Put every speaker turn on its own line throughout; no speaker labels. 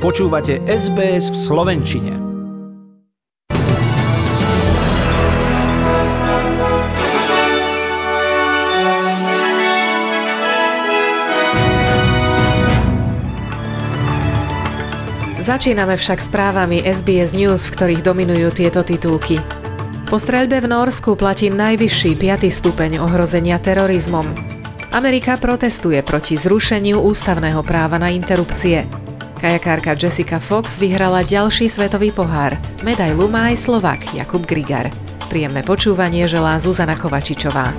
Počúvate SBS v Slovenčine.
Začíname však správami SBS News, v ktorých dominujú tieto titulky. Po streľbe v Norsku platí najvyšší 5. stupeň ohrozenia terorizmom. Amerika protestuje proti zrušeniu ústavného práva na interrupcie. Kajakárka Jessica Fox vyhrala ďalší svetový pohár. Medailu má aj Slovak Jakub Grigar. Príjemné počúvanie želá Zuzana Kovačičová.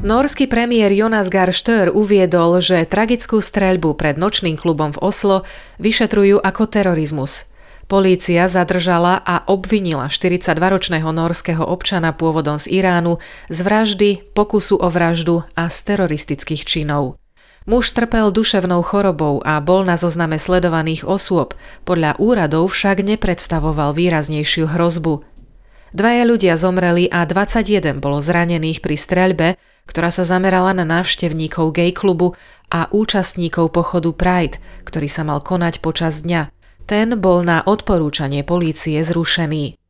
Norský premiér Jonas Gahr Stör uviedol, že tragickú streľbu pred nočným klubom v Oslo vyšetrujú ako terorizmus. Polícia zadržala a obvinila 42-ročného norského občana pôvodom z Iránu z vraždy, pokusu o vraždu a z teroristických činov. Muž trpel duševnou chorobou a bol na zozname sledovaných osôb, podľa úradov však nepredstavoval výraznejšiu hrozbu. Dvaja ľudia zomreli a 21 bolo zranených pri streľbe, ktorá sa zamerala na návštevníkov gay klubu a účastníkov pochodu Pride, ktorý sa mal konať počas dňa. Ten bol na odporúčanie polície zrušený.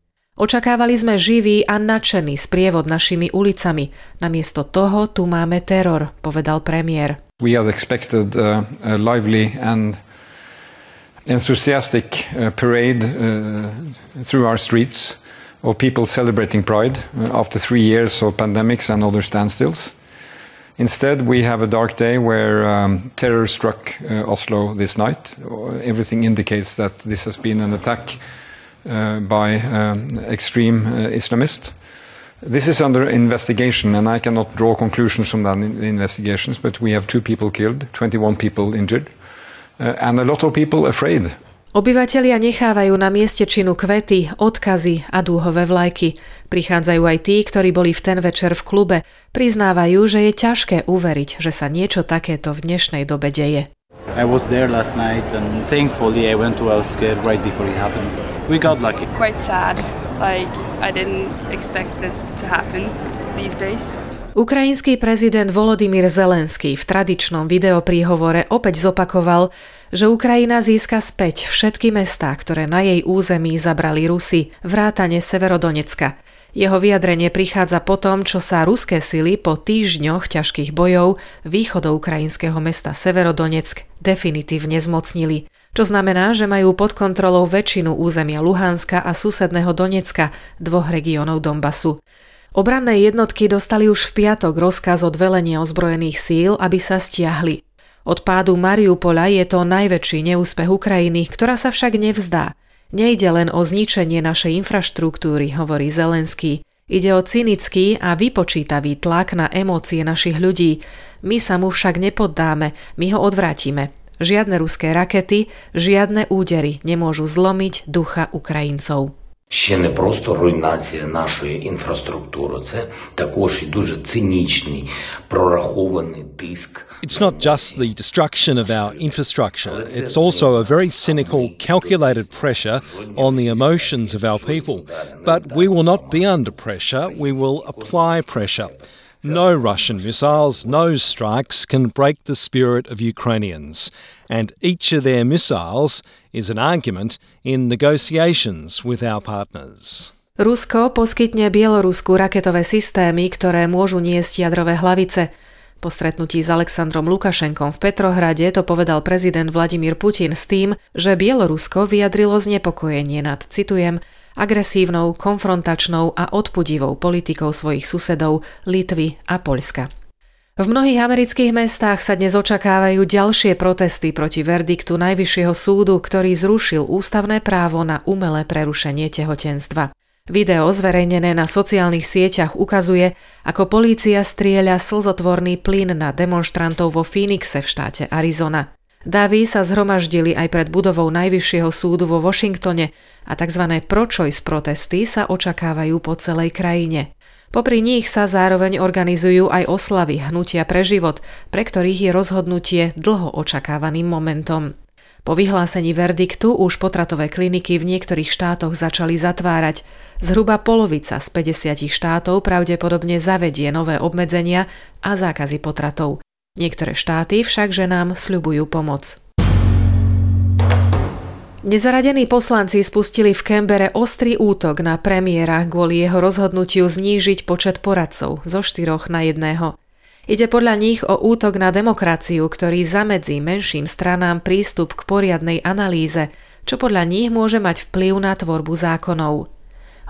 Očakávali sme živý a nadšený sprievod našimi ulicami. Namiesto toho tu máme teror, povedal premiér.
We had expected uh, a lively and enthusiastic uh, parade uh, through our streets of people celebrating Pride uh, after three years of pandemics and other standstills. Instead, we have a dark day where um, terror struck uh, Oslo this night. Everything indicates that this has been an attack uh, by um, extreme uh, Islamists. This is under investigation, and I cannot draw conclusions from that in investigations, but we have two people killed, 21 people injured, uh, and a lot of people afraid
Obyvatelia nechávajú na mieste činu kvety, odkazy a dúhové vlajky. Prichádzajú aj tí, ktorí boli v ten večer v klube. Priznávajú, že je ťažké uveriť, že sa niečo takéto v dnešnej dobe deje.
I was there last night and thankfully I went to Elsker right before it happened. We got lucky.
Quite sad. Like I didn't expect this to happen these days.
Ukrajinský prezident Volodymyr Zelenský v tradičnom videopríhovore opäť zopakoval, že Ukrajina získa späť všetky mestá, ktoré na jej území zabrali Rusy, vrátane Severodonecka. Jeho vyjadrenie prichádza po tom, čo sa ruské sily po týždňoch ťažkých bojov východoukrajinského mesta Severodoneck definitívne zmocnili. Čo znamená, že majú pod kontrolou väčšinu územia Luhanska a susedného Donecka, dvoch regiónov Donbasu. Obranné jednotky dostali už v piatok rozkaz od velenia ozbrojených síl, aby sa stiahli. Od pádu Mariupola je to najväčší neúspech Ukrajiny, ktorá sa však nevzdá. Nejde len o zničenie našej infraštruktúry, hovorí Zelenský. Ide o cynický a vypočítavý tlak na emócie našich ľudí. My sa mu však nepoddáme, my ho odvrátime. Žiadne ruské rakety, žiadne údery nemôžu zlomiť ducha Ukrajincov.
ще не просто руйнація нашої інфраструктури, це також і дуже цинічний прорахований тиск.
It's not just the destruction of our infrastructure, it's also a very cynical, calculated pressure on the emotions of our people. But we will not be under pressure, we will apply pressure. No Russian missiles, no strikes can break the spirit of Ukrainians, and each of their missiles is an argument in negotiations with our partners.
Rusko poskytne Bielorusku raketové systémy, ktoré môžu niesť jadrové hlavice. Po stretnutí s Aleksandrom Lukašenkom v Petrohrade to povedal prezident Vladimír Putin s tým, že Bielorusko vyjadrilo znepokojenie nad, citujem, agresívnou, konfrontačnou a odpudivou politikou svojich susedov Litvy a Poľska. V mnohých amerických mestách sa dnes očakávajú ďalšie protesty proti verdiktu Najvyššieho súdu, ktorý zrušil ústavné právo na umelé prerušenie tehotenstva. Video zverejnené na sociálnych sieťach ukazuje, ako polícia strieľa slzotvorný plyn na demonstrantov vo Phoenixe v štáte Arizona. Davy sa zhromaždili aj pred budovou Najvyššieho súdu vo Washingtone a tzv. pro-choice protesty sa očakávajú po celej krajine. Popri nich sa zároveň organizujú aj oslavy hnutia pre život, pre ktorých je rozhodnutie dlho očakávaným momentom. Po vyhlásení verdiktu už potratové kliniky v niektorých štátoch začali zatvárať. Zhruba polovica z 50 štátov pravdepodobne zavedie nové obmedzenia a zákazy potratov. Niektoré štáty však ženám sľubujú pomoc. Nezaradení poslanci spustili v Kembere ostrý útok na premiéra kvôli jeho rozhodnutiu znížiť počet poradcov zo štyroch na jedného. Ide podľa nich o útok na demokraciu, ktorý zamedzí menším stranám prístup k poriadnej analýze, čo podľa nich môže mať vplyv na tvorbu zákonov.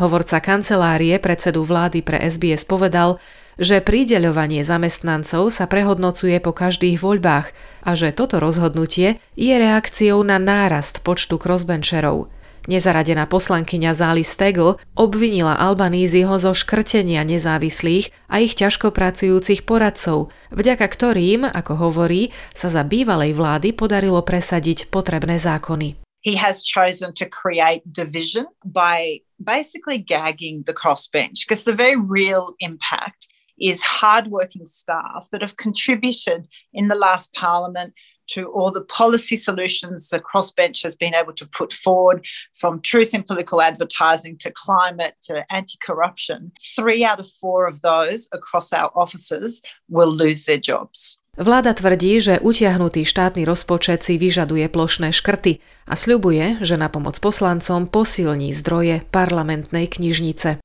Hovorca kancelárie predsedu vlády pre SBS povedal, že prideľovanie zamestnancov sa prehodnocuje po každých voľbách a že toto rozhodnutie je reakciou na nárast počtu crossbencherov. Nezaradená poslankyňa Záli Stegl obvinila Albaníziho zo škrtenia nezávislých a ich ťažko pracujúcich poradcov, vďaka ktorým, ako hovorí, sa za bývalej vlády podarilo presadiť potrebné zákony.
He has chosen to create division by basically gagging the crossbench because the very real impact is hardworking staff that have contributed in the last parliament to all the policy solutions the crossbench has been able to put forward from truth in political advertising to climate to anti-corruption. Three out of four of those across our offices will lose their jobs.
Vláda tvrdí, že utiahnutý štátny rozpočet si vyžaduje plošné škrty a sľubuje, že na pomoc poslancom posilní zdroje parlamentnej knižnice.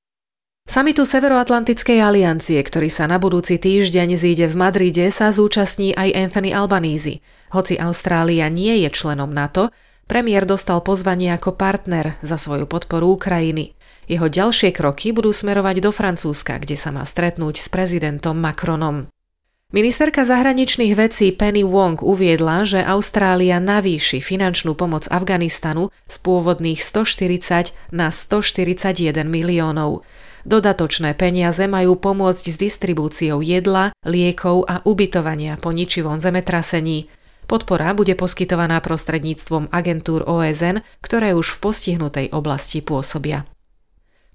Samitu Severoatlantickej aliancie, ktorý sa na budúci týždeň zíde v Madride, sa zúčastní aj Anthony Albanese. Hoci Austrália nie je členom NATO, premiér dostal pozvanie ako partner za svoju podporu Ukrajiny. Jeho ďalšie kroky budú smerovať do Francúzska, kde sa má stretnúť s prezidentom Macronom. Ministerka zahraničných vecí Penny Wong uviedla, že Austrália navýši finančnú pomoc Afganistanu z pôvodných 140 na 141 miliónov. Dodatočné peniaze majú pomôcť s distribúciou jedla, liekov a ubytovania po ničivom zemetrasení. Podpora bude poskytovaná prostredníctvom agentúr OSN, ktoré už v postihnutej oblasti pôsobia.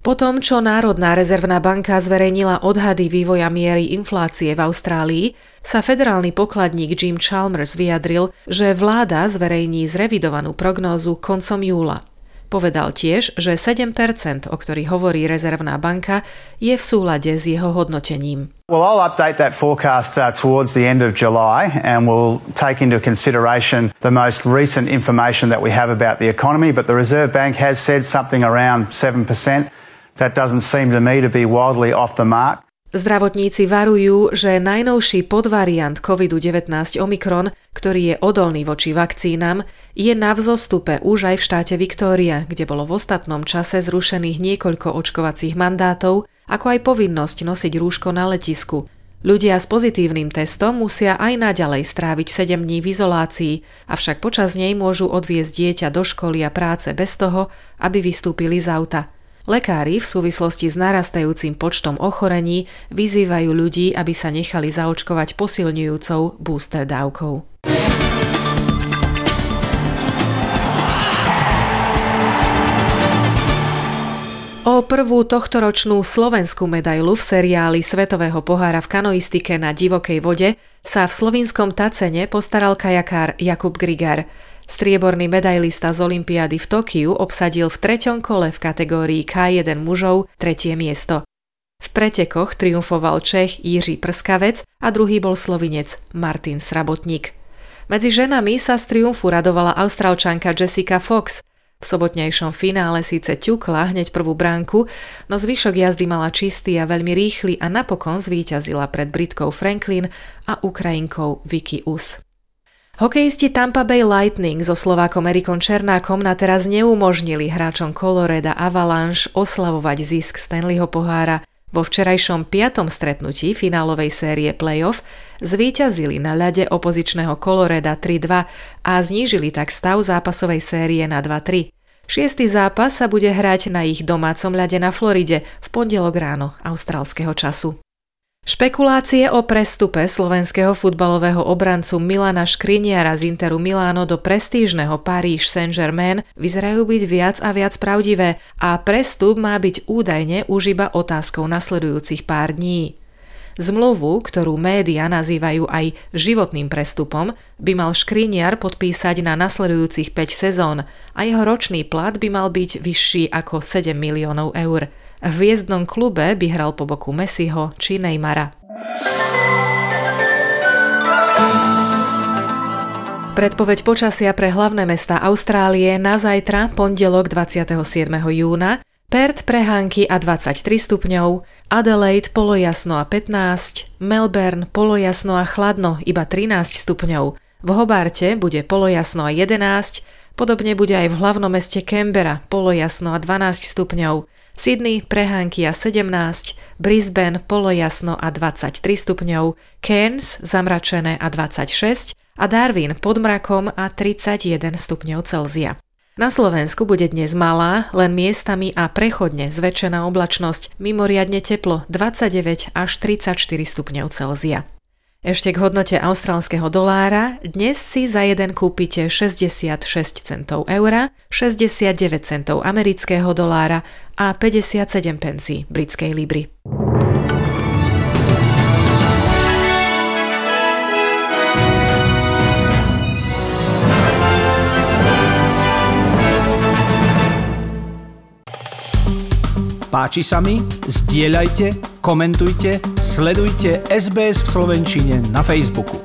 Po tom, čo Národná rezervná banka zverejnila odhady vývoja miery inflácie v Austrálii, sa federálny pokladník Jim Chalmers vyjadril, že vláda zverejní zrevidovanú prognózu koncom júla. Povedal tiež, že 7%, o ktorých hovorí rezervná banka, je v súlade s jeho hodnotením.
Well, I'll update that forecast uh, towards the end of July and we'll take into consideration the most recent information that we have about the economy. But the Reserve Bank has said something around 7%. That doesn't seem to me to be wildly off the mark.
Zdravotníci varujú, že najnovší podvariant COVID-19 Omikron, ktorý je odolný voči vakcínam, je na vzostupe už aj v štáte Viktória, kde bolo v ostatnom čase zrušených niekoľko očkovacích mandátov, ako aj povinnosť nosiť rúško na letisku. Ľudia s pozitívnym testom musia aj naďalej stráviť 7 dní v izolácii, avšak počas nej môžu odviezť dieťa do školy a práce bez toho, aby vystúpili z auta. Lekári v súvislosti s narastajúcim počtom ochorení vyzývajú ľudí, aby sa nechali zaočkovať posilňujúcou booster dávkou. O prvú tohtoročnú slovenskú medailu v seriáli Svetového pohára v kanoistike na divokej vode sa v slovinskom Tacene postaral kajakár Jakub Grigar – Strieborný medailista z Olympiády v Tokiu obsadil v treťom kole v kategórii K1 mužov tretie miesto. V pretekoch triumfoval Čech Jiří Prskavec a druhý bol slovinec Martin Srabotník. Medzi ženami sa z triumfu radovala austrálčanka Jessica Fox. V sobotnejšom finále síce ťukla hneď prvú bránku, no zvyšok jazdy mala čistý a veľmi rýchly a napokon zvíťazila pred Britkou Franklin a Ukrajinkou Vicky Us. Hokejisti Tampa Bay Lightning so Slovákom Erikom Černákom na teraz neumožnili hráčom Coloreda Avalanche oslavovať zisk Stanleyho pohára. Vo včerajšom piatom stretnutí finálovej série playoff zvíťazili na ľade opozičného Coloreda 3-2 a znížili tak stav zápasovej série na 2-3. Šiestý zápas sa bude hrať na ich domácom ľade na Floride v pondelok ráno austrálskeho času. Špekulácie o prestupe slovenského futbalového obrancu Milana Škriniara z Interu Miláno do prestížneho Paríž Saint-Germain vyzerajú byť viac a viac pravdivé a prestup má byť údajne už iba otázkou nasledujúcich pár dní. Zmluvu, ktorú média nazývajú aj životným prestupom, by mal Škriniar podpísať na nasledujúcich 5 sezón a jeho ročný plat by mal byť vyšší ako 7 miliónov eur. V hviezdnom klube by hral po boku Messiho či Neymara. Predpoveď počasia pre hlavné mesta Austrálie na zajtra, pondelok 27. júna, Perth prehánky a 23 stupňov, Adelaide polojasno a 15, Melbourne polojasno a chladno iba 13 stupňov, v Hobarte bude polojasno a 11, podobne bude aj v hlavnom meste Canberra polojasno a 12 stupňov, Sydney prehánky a 17, Brisbane polojasno a 23 stupňov, Cairns zamračené a 26, a Darwin pod mrakom a 31 stupňov Celzia. Na Slovensku bude dnes malá, len miestami a prechodne zväčšená oblačnosť, mimoriadne teplo 29 až 34 stupňov Celzia. Ešte k hodnote austrálskeho dolára dnes si za jeden kúpite 66 centov eura, 69 centov amerického dolára a 57 pencí britskej libry.
Páči sa mi? Zdieľajte, komentujte, sledujte SBS v Slovenčine na Facebooku.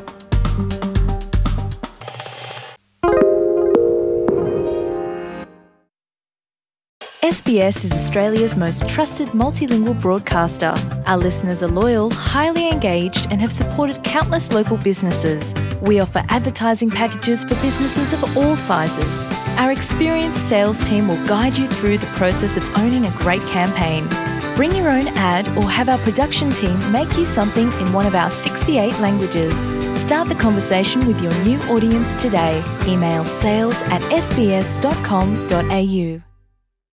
SBS is Australia's most trusted multilingual broadcaster. Our listeners are loyal, highly engaged, and have supported countless local businesses. We offer advertising packages for businesses of all sizes. Our experienced sales team will guide you through the process of owning a great campaign. Bring your own ad or have our production team make you something in one of our 68 languages. Start the conversation with your new audience today. Email sales at sbs.com.au.